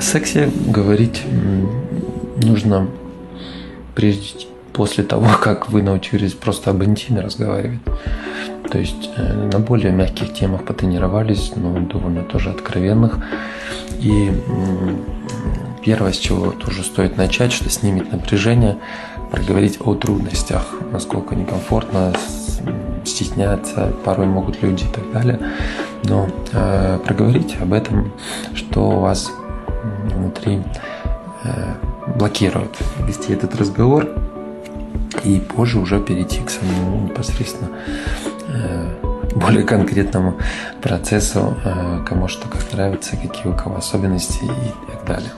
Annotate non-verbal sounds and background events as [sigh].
Сексе говорить нужно прежде, после того, [laughs] как вы научились просто об интиме разговаривать. То есть э, на более мягких темах потренировались, но довольно тоже откровенных. И первое, с чего тоже стоит начать, что снимет напряжение, проговорить о трудностях, насколько некомфортно, стесняться порой могут люди и так далее. Но э, проговорить об этом, что у вас внутри э, блокирует вести этот разговор и позже уже перейти к самому непосредственно э, более конкретному процессу, э, кому что как нравится, какие у кого особенности и так далее.